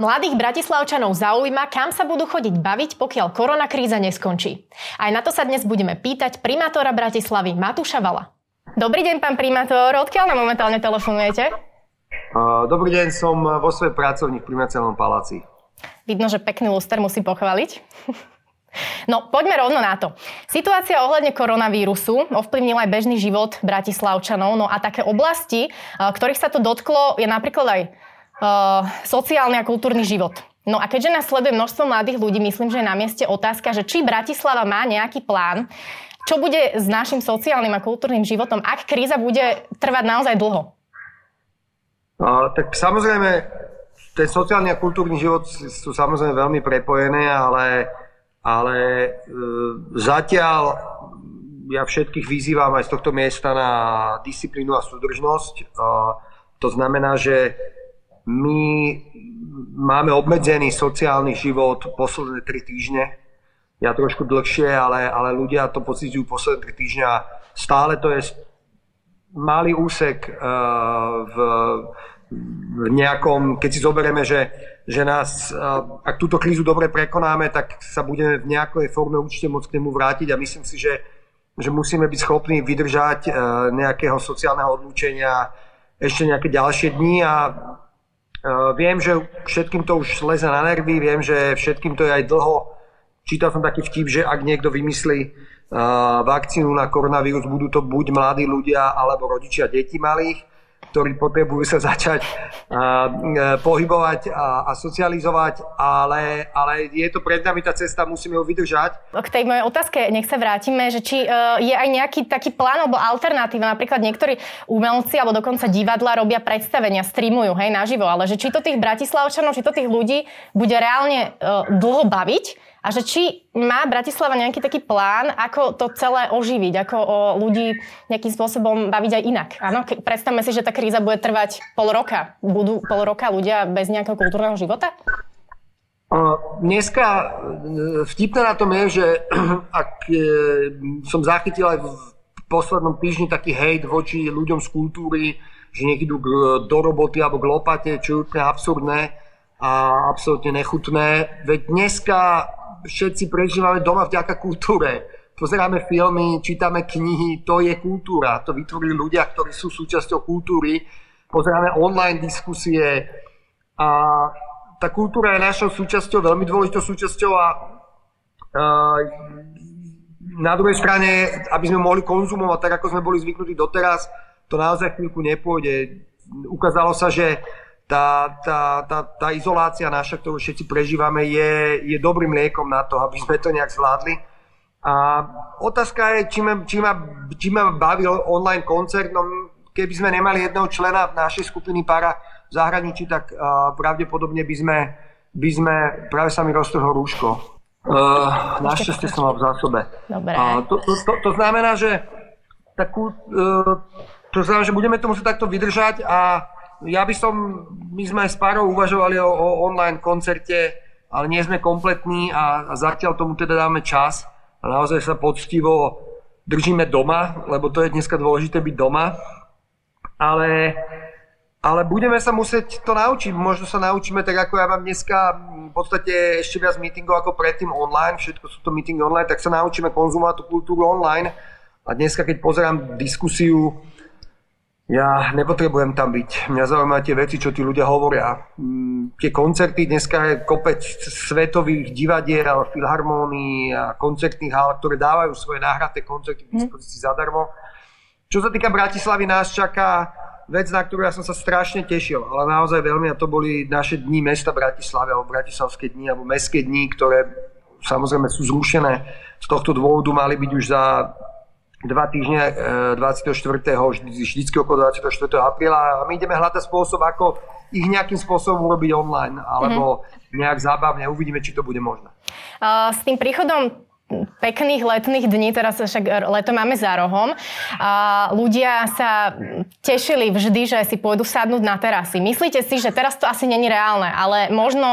Mladých bratislavčanov zaujíma, kam sa budú chodiť baviť, pokiaľ korona kríza neskončí. Aj na to sa dnes budeme pýtať primátora Bratislavy Matúša Vala. Dobrý deň, pán primátor. Odkiaľ nám momentálne telefonujete? Dobrý deň, som vo svojej pracovni v primáciálnom paláci. Vidno, že pekný luster musí pochváliť. No, poďme rovno na to. Situácia ohľadne koronavírusu ovplyvnila aj bežný život bratislavčanov, no a také oblasti, ktorých sa to dotklo, je napríklad aj uh, sociálny a kultúrny život. No a keďže nás sleduje množstvo mladých ľudí, myslím, že je na mieste otázka, že či Bratislava má nejaký plán, čo bude s našim sociálnym a kultúrnym životom, ak kríza bude trvať naozaj dlho? Uh, tak samozrejme, ten sociálny a kultúrny život sú samozrejme veľmi prepojené, ale, ale uh, zatiaľ ja všetkých vyzývam aj z tohto miesta na disciplínu a súdržnosť. Uh, to znamená, že my máme obmedzený sociálny život posledné tri týždne. Ja trošku dlhšie, ale, ale ľudia to pocitujú posledné tri týždňa. Stále to je malý úsek uh, v, v nejakom, keď si zoberieme, že, že nás, uh, ak túto krízu dobre prekonáme, tak sa budeme v nejakej forme určite môcť k nemu vrátiť a myslím si, že, že musíme byť schopní vydržať uh, nejakého sociálneho odlúčenia ešte nejaké ďalšie dni a viem, že všetkým to už leze na nervy, viem, že všetkým to je aj dlho. Čítal som taký vtip, že ak niekto vymyslí vakcínu na koronavírus, budú to buď mladí ľudia, alebo rodičia detí malých ktorí potrebujú sa začať uh, pohybovať a, a socializovať, ale, ale je to pred nami tá cesta, musíme ho vydržať. K tej mojej otázke nech sa vrátime, že či uh, je aj nejaký taký plán alebo alternatíva, napríklad niektorí umelci alebo dokonca divadla robia predstavenia, streamujú hej, naživo, ale že či to tých bratislavčanov, či to tých ľudí bude reálne uh, dlho baviť, a že či má Bratislava nejaký taký plán, ako to celé oživiť, ako o ľudí nejakým spôsobom baviť aj inak. Áno, predstavme si, že tá kríza bude trvať pol roka. Budú pol roka ľudia bez nejakého kultúrneho života? Dneska e, vtipné na tom je, že ak e, som zachytil aj v poslednom týždni taký hejt voči ľuďom z kultúry, že niekedy idú do roboty alebo k lopate, čo je úplne absurdné a absolútne nechutné. Veď dneska všetci prežívame doma vďaka kultúre. Pozeráme filmy, čítame knihy, to je kultúra. To vytvorili ľudia, ktorí sú súčasťou kultúry. Pozeráme online diskusie a tá kultúra je našou súčasťou, veľmi dôležitou súčasťou a, na druhej strane, aby sme mohli konzumovať tak, ako sme boli zvyknutí doteraz, to naozaj chvíľku nepôjde. Ukázalo sa, že tá, tá, tá, tá izolácia naša, ktorú všetci prežívame, je, je dobrým liekom na to, aby sme to nejak zvládli. A otázka je, či ma, či ma, či ma bavil online koncert. No, keby sme nemali jedného člena našej skupiny para v zahraničí, tak uh, pravdepodobne by sme, by sme, práve sa mi roztrhlo rúško. Uh, našťastie som mal v zásobe. Dobre. Uh, to, to, to, to znamená, že takú, uh, to znamená, že budeme to musieť takto vydržať a ja by som, my sme s párou uvažovali o, o online koncerte, ale nie sme kompletní a, a zatiaľ tomu teda dáme čas a naozaj sa poctivo držíme doma, lebo to je dneska dôležité byť doma. Ale, ale budeme sa musieť to naučiť. Možno sa naučíme tak, ako ja mám dneska v podstate ešte viac meetingov ako predtým online, všetko sú to meetingy online, tak sa naučíme konzumovať tú kultúru online. A dneska, keď pozerám diskusiu ja nepotrebujem tam byť. Mňa zaujímajú tie veci, čo tí ľudia hovoria. Mm, tie koncerty, dneska je kopec svetových divadiel, filharmónií a koncertných hál, ktoré dávajú svoje náhraté koncerty k mhm. dispozícii zadarmo. Čo sa týka Bratislavy, nás čaká vec, na ktorú ja som sa strašne tešil, ale naozaj veľmi, a to boli naše dni mesta Bratislavy, alebo bratislavské dni, alebo mestské dni, ktoré samozrejme sú zrušené. Z tohto dôvodu mali byť už za dva týždne 24. vždycky okolo 24. apríla a my ideme hľadať spôsob, ako ich nejakým spôsobom urobiť online alebo mm-hmm. nejak zábavne. Uvidíme, či to bude možné. S tým príchodom pekných letných dní, teraz však leto máme za rohom, a ľudia sa tešili vždy, že si pôjdu sadnúť na terasy. Myslíte si, že teraz to asi není reálne, ale možno,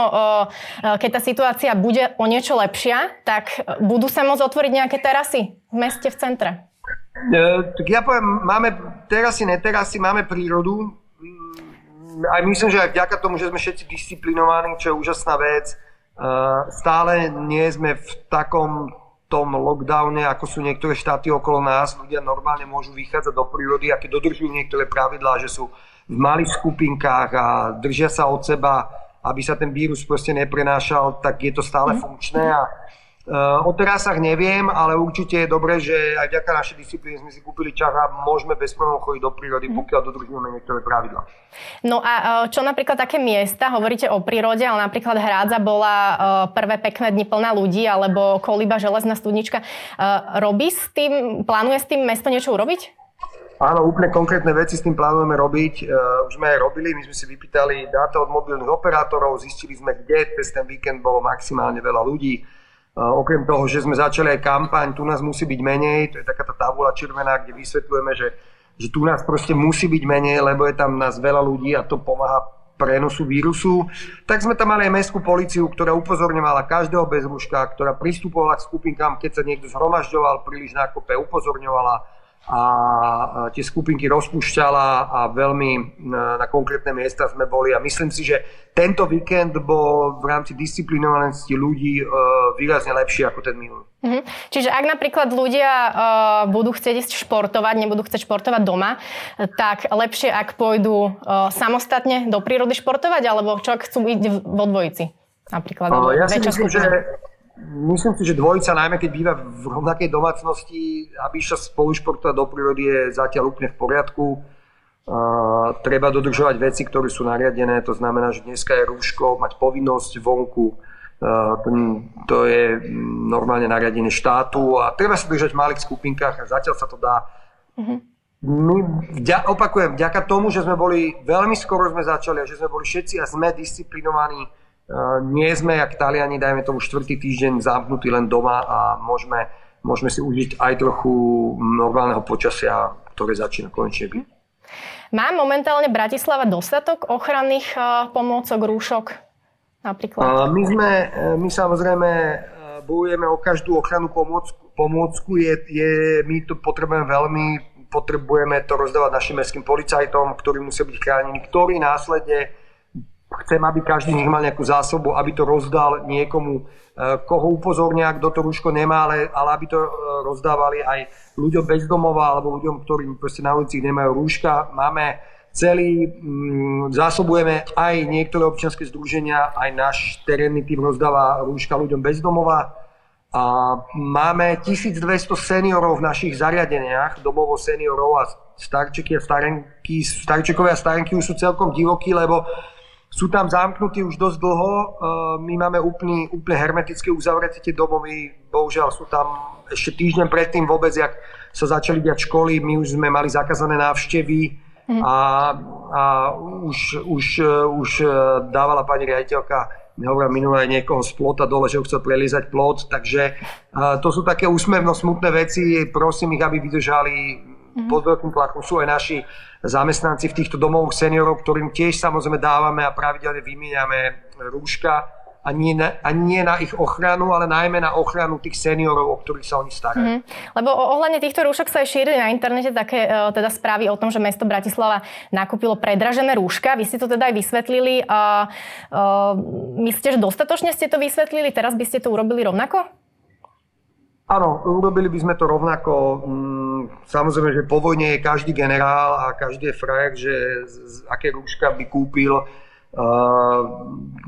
keď tá situácia bude o niečo lepšia, tak budú sa môcť otvoriť nejaké terasy v meste, v centre? E, tak ja poviem, máme terasy, neterasy, máme prírodu. Mm, aj myslím, že aj vďaka tomu, že sme všetci disciplinovaní, čo je úžasná vec, Stále nie sme v takom tom lockdowne, ako sú niektoré štáty okolo nás. Ľudia normálne môžu vychádzať do prírody a keď dodržujú niektoré pravidlá, že sú v malých skupinkách a držia sa od seba, aby sa ten vírus proste neprenášal, tak je to stále mhm. funkčné a o terasách neviem, ale určite je dobré, že aj vďaka našej disciplíne sme si kúpili čas a môžeme bez problémov chodiť do prírody, mhm. pokiaľ dodržujeme niektoré pravidla. No a eh, čo napríklad také miesta, hovoríte o prírode, ale napríklad Hrádza bola eh, prvé pekné dni plná ľudí, alebo Koliba, železná studnička. Robí s tým, plánuje s tým mesto niečo urobiť? Áno, úplne konkrétne veci s tým plánujeme robiť. Uh, už sme aj robili, my sme si vypýtali dáta od mobilných operátorov, zistili sme, kde cez ten víkend bolo maximálne veľa ľudí Okrem toho, že sme začali aj kampaň, tu nás musí byť menej, to je taká tá tabula červená, kde vysvetľujeme, že, že tu nás proste musí byť menej, lebo je tam nás veľa ľudí a to pomáha prenosu vírusu, tak sme tam mali aj mestskú policiu, ktorá upozorňovala každého bez rúška, ktorá pristupovala k skupinkám, keď sa niekto zhromažďoval príliš na kope, upozorňovala a tie skupinky rozpúšťala a veľmi na konkrétne miesta sme boli a myslím si, že tento víkend bol v rámci disciplinovanosti ľudí e, výrazne lepší ako ten minulý. Mhm. Čiže ak napríklad ľudia uh, budú chcieť ísť športovať, nebudú chcieť športovať doma, tak lepšie, ak pôjdu samostatne do prírody športovať, alebo čo ak chcú ísť vo dvojici? Napríklad, ja si myslím, že Myslím si, že dvojica, najmä keď býva v rovnakej domácnosti, aby išla spolu športovať do prírody, je zatiaľ úplne v poriadku. Uh, treba dodržovať veci, ktoré sú nariadené, to znamená, že dneska je rúško, mať povinnosť vonku, uh, to, je normálne nariadenie štátu a treba sa držať v malých skupinkách a zatiaľ sa to dá. Uh-huh. My, vďa, opakujem, vďaka tomu, že sme boli, veľmi skoro sme začali a že sme boli všetci a sme disciplinovaní, nie sme, jak Taliani, dajme tomu štvrtý týždeň zamknutí len doma a môžeme, môžeme si užiť aj trochu normálneho počasia, ktoré začína konečne byť. Má momentálne Bratislava dostatok ochranných pomôcok, rúšok napríklad? My sme, e, my samozrejme e, bojujeme o každú ochrannú pomôcku. pomôcku je, je, my to potrebujeme veľmi, potrebujeme to rozdávať našim mestským policajtom, ktorí musia byť chránení, ktorí následne Chcem, aby každý z nich mal nejakú zásobu, aby to rozdal niekomu, e, koho upozornia, kto to rúško nemá, ale, ale aby to e, rozdávali aj ľuďom bezdomova alebo ľuďom, ktorí proste na ulici nemajú rúška. Máme celý, mm, zásobujeme aj niektoré občianske združenia, aj náš terénny tým rozdáva rúška ľuďom bezdomova. A máme 1200 seniorov v našich zariadeniach, domovo seniorov a starčeky a starenky, starčekovia a starenky už sú celkom divokí, lebo sú tam zamknutí už dosť dlho. Eh, my máme úplne, úplne hermetické uzavretie tie domovy. Bohužiaľ sú tam ešte týždeň predtým vôbec, jak sa začali diať školy, my už sme mali zakázané návštevy mm. a, a už, už, eh, už eh, dávala pani riaditeľka mi hovorila minulé niekoho z plota dole, že ho chcel prelízať plot, takže to sú také úsmevno smutné veci, prosím ich, aby vydržali mm. pod veľkým tlakom. Sú aj naši zamestnanci v týchto domovoch seniorov, ktorým tiež samozrejme dávame a pravidelne vymieňame rúška a nie, na, a nie na ich ochranu, ale najmä na ochranu tých seniorov, o ktorých sa oni starajú. Mm-hmm. Lebo ohľadne týchto rúšok sa aj šírili na internete také uh, teda správy o tom, že mesto Bratislava nakúpilo predražené rúška. Vy ste to teda aj vysvetlili. Uh, uh, myslíte, že dostatočne ste to vysvetlili? Teraz by ste to urobili rovnako? Áno, urobili by sme to rovnako. Mm, samozrejme, že po vojne je každý generál a každý je frajer, že z, z aké rúška by kúpil.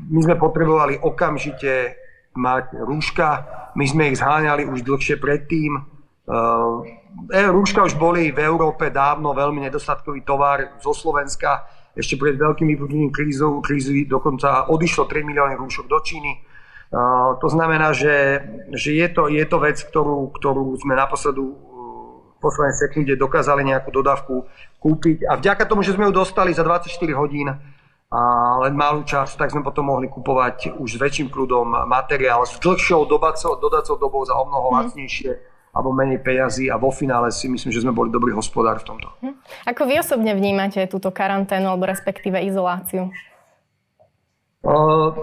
My sme potrebovali okamžite mať rúška. My sme ich zháňali už dlhšie predtým. E, rúška už boli v Európe dávno veľmi nedostatkový tovar zo Slovenska. Ešte pred veľkým vypuknutím krízou, krízy dokonca odišlo 3 milióny rúšok do Číny to znamená, že, že je, to, je to vec, ktorú, ktorú sme naposledu v poslednej sekunde dokázali nejakú dodávku kúpiť. A vďaka tomu, že sme ju dostali za 24 hodín, a len malú časť, tak sme potom mohli kupovať už s väčším kľudom materiál s dlhšou dodacou, dodacou dobou za o mnoho mm. lacnejšie alebo menej peňazí a vo finále si myslím, že sme boli dobrý hospodár v tomto. Hm. Ako vy osobne vnímate túto karanténu alebo respektíve izoláciu? Uh,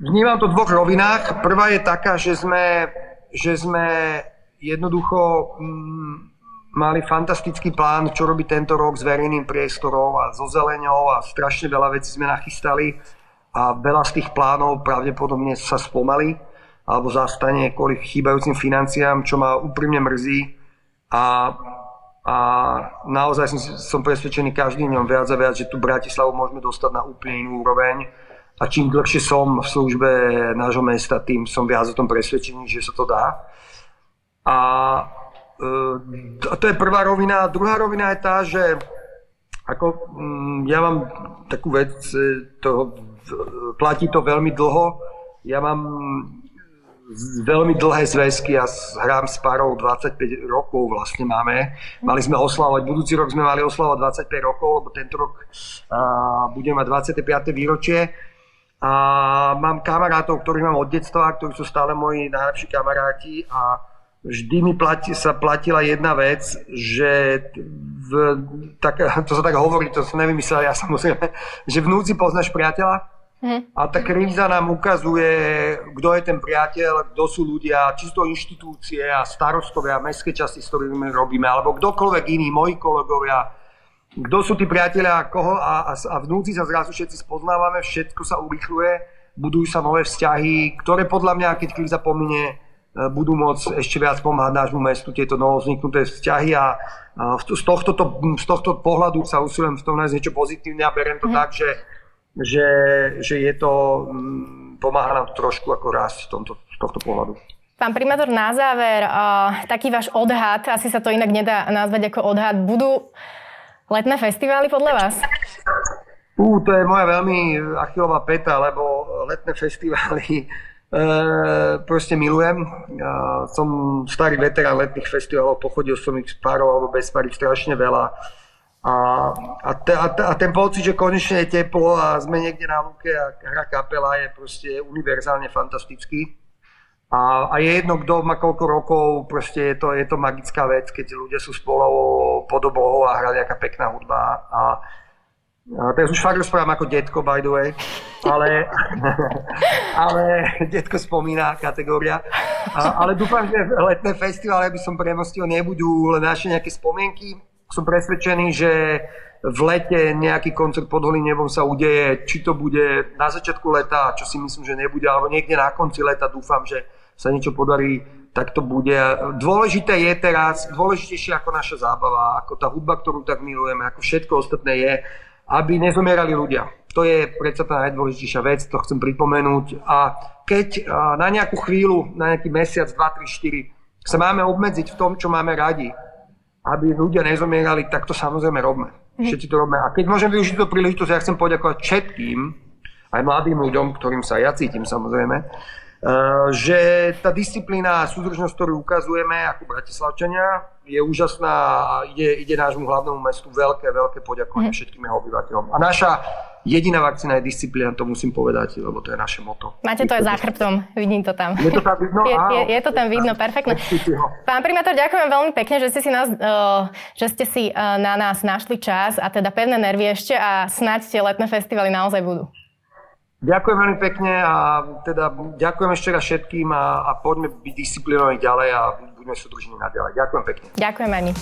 vnímam to v dvoch rovinách. Prvá je taká, že sme, že sme jednoducho mm, mali fantastický plán, čo robiť tento rok s verejným priestorom a so zeleňou a strašne veľa vecí sme nachystali a veľa z tých plánov pravdepodobne sa spomalí alebo zastane kvôli chýbajúcim financiám, čo ma úprimne mrzí. A, a naozaj som, som presvedčený každým dňom viac a viac, že tu Bratislavu môžeme dostať na úplne inú úroveň. A čím dlhšie som v službe nášho mesta, tým som viac o tom presvedčený, že sa to dá. A e, to je prvá rovina. Druhá rovina je tá, že ako, mm, ja mám takú vec, e, to, platí to veľmi dlho. Ja mám veľmi dlhé zväzky a hrám s párou 25 rokov vlastne máme. Mali sme oslavovať, budúci rok sme mali oslavovať 25 rokov, lebo tento rok uh, budeme mať 25. výročie. A mám kamarátov, ktorých mám od detstva, ktorí sú stále moji najlepší kamaráti a vždy mi plati, sa platila jedna vec, že v, tak, to sa tak hovorí, to som nevymyslel ja samozrejme, že v núdzi poznáš priateľa Mm. A tá kríza nám ukazuje, kto je ten priateľ, kto sú ľudia, to inštitúcie a starostovia, mestské časti, s ktorými robíme, alebo kdokoľvek iný, moji kolegovia, kto sú tí priateľia koho a, a, a vnúci sa zrazu všetci spoznávame, všetko sa urychluje, budujú sa nové vzťahy, ktoré podľa mňa, keď kríza pomine, budú môcť ešte viac pomáhať nášmu mestu tieto novozniknuté vzťahy a, z, tohto, to, z tohto pohľadu sa usilujem v tom nájsť niečo pozitívne a beriem to mm. tak, že že, že je to, mm, pomáha nám trošku ako rásť v tomto, z tohto pohľadu. Pán primátor, na záver, uh, taký váš odhad, asi sa to inak nedá nazvať ako odhad, budú letné festivály podľa vás? Ú, to je moja veľmi achilová peta, lebo letné festivály proste milujem. Ja som starý veterán letných festiválov, pochodil som ich s párov alebo bez pary strašne veľa a, a, te, a, a ten pocit, že konečne je teplo a sme niekde na lúke a hra kapela je proste univerzálne fantastický. A, a je jedno, kto má koľko rokov, proste je to, je to magická vec, keď ľudia sú spolu pod oblohou a hrá nejaká pekná hudba. A, a teraz už fakt rozprávam ako detko, by the way, ale, ale detko spomína kategória. A, ale dúfam, že letné festivály, aby som premostil, nebudú len naše nejaké spomienky, som presvedčený, že v lete nejaký koncert pod holým nebom sa udeje, či to bude na začiatku leta, čo si myslím, že nebude, alebo niekde na konci leta dúfam, že sa niečo podarí, tak to bude. Dôležité je teraz, dôležitejšie ako naša zábava, ako tá hudba, ktorú tak milujeme, ako všetko ostatné je, aby nezomierali ľudia. To je predsa tá najdôležitejšia vec, to chcem pripomenúť. A keď na nejakú chvíľu, na nejaký mesiac, 2, 3, 4 sa máme obmedziť v tom, čo máme radi, aby ľudia nezomierali, tak to samozrejme robme. Mhm. Všetci to robíme. A keď môžem využiť tú príležitosť, ja chcem poďakovať všetkým, aj mladým ľuďom, ktorým sa ja cítim samozrejme, Eh, že tá disciplína a súdržnosť, ktorú ukazujeme ako Bratislavčania, je úžasná a ide, ide nášmu hlavnému mestu veľké, veľké poďakovanie mm. všetkým jeho obyvateľom. A naša jediná vakcína je disciplína, to musím povedať, lebo to je naše moto. Máte to aj za chrbtom, vidím to tam. Je to tam vidno? Je, je, je to tam vidno, perfektne. Pán primátor, ďakujem veľmi pekne, že ste si, nás, uh, že ste si uh, na nás našli čas a teda pevné nervy ešte a snáď tie letné festivaly naozaj budú. Ďakujem veľmi pekne a teda ďakujem ešte raz všetkým a, a poďme byť disciplinovaní ďalej a budeme súdržní naďalej. Ďakujem pekne. Ďakujem ani.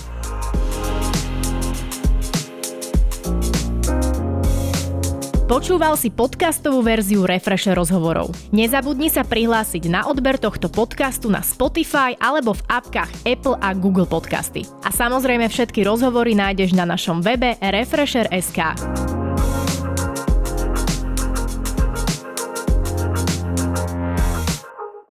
Počúval si podcastovú verziu Refresher rozhovorov. Nezabudni sa prihlásiť na odber tohto podcastu na Spotify alebo v apkách Apple a Google Podcasty. A samozrejme všetky rozhovory nájdeš na našom webe Refresher.sk.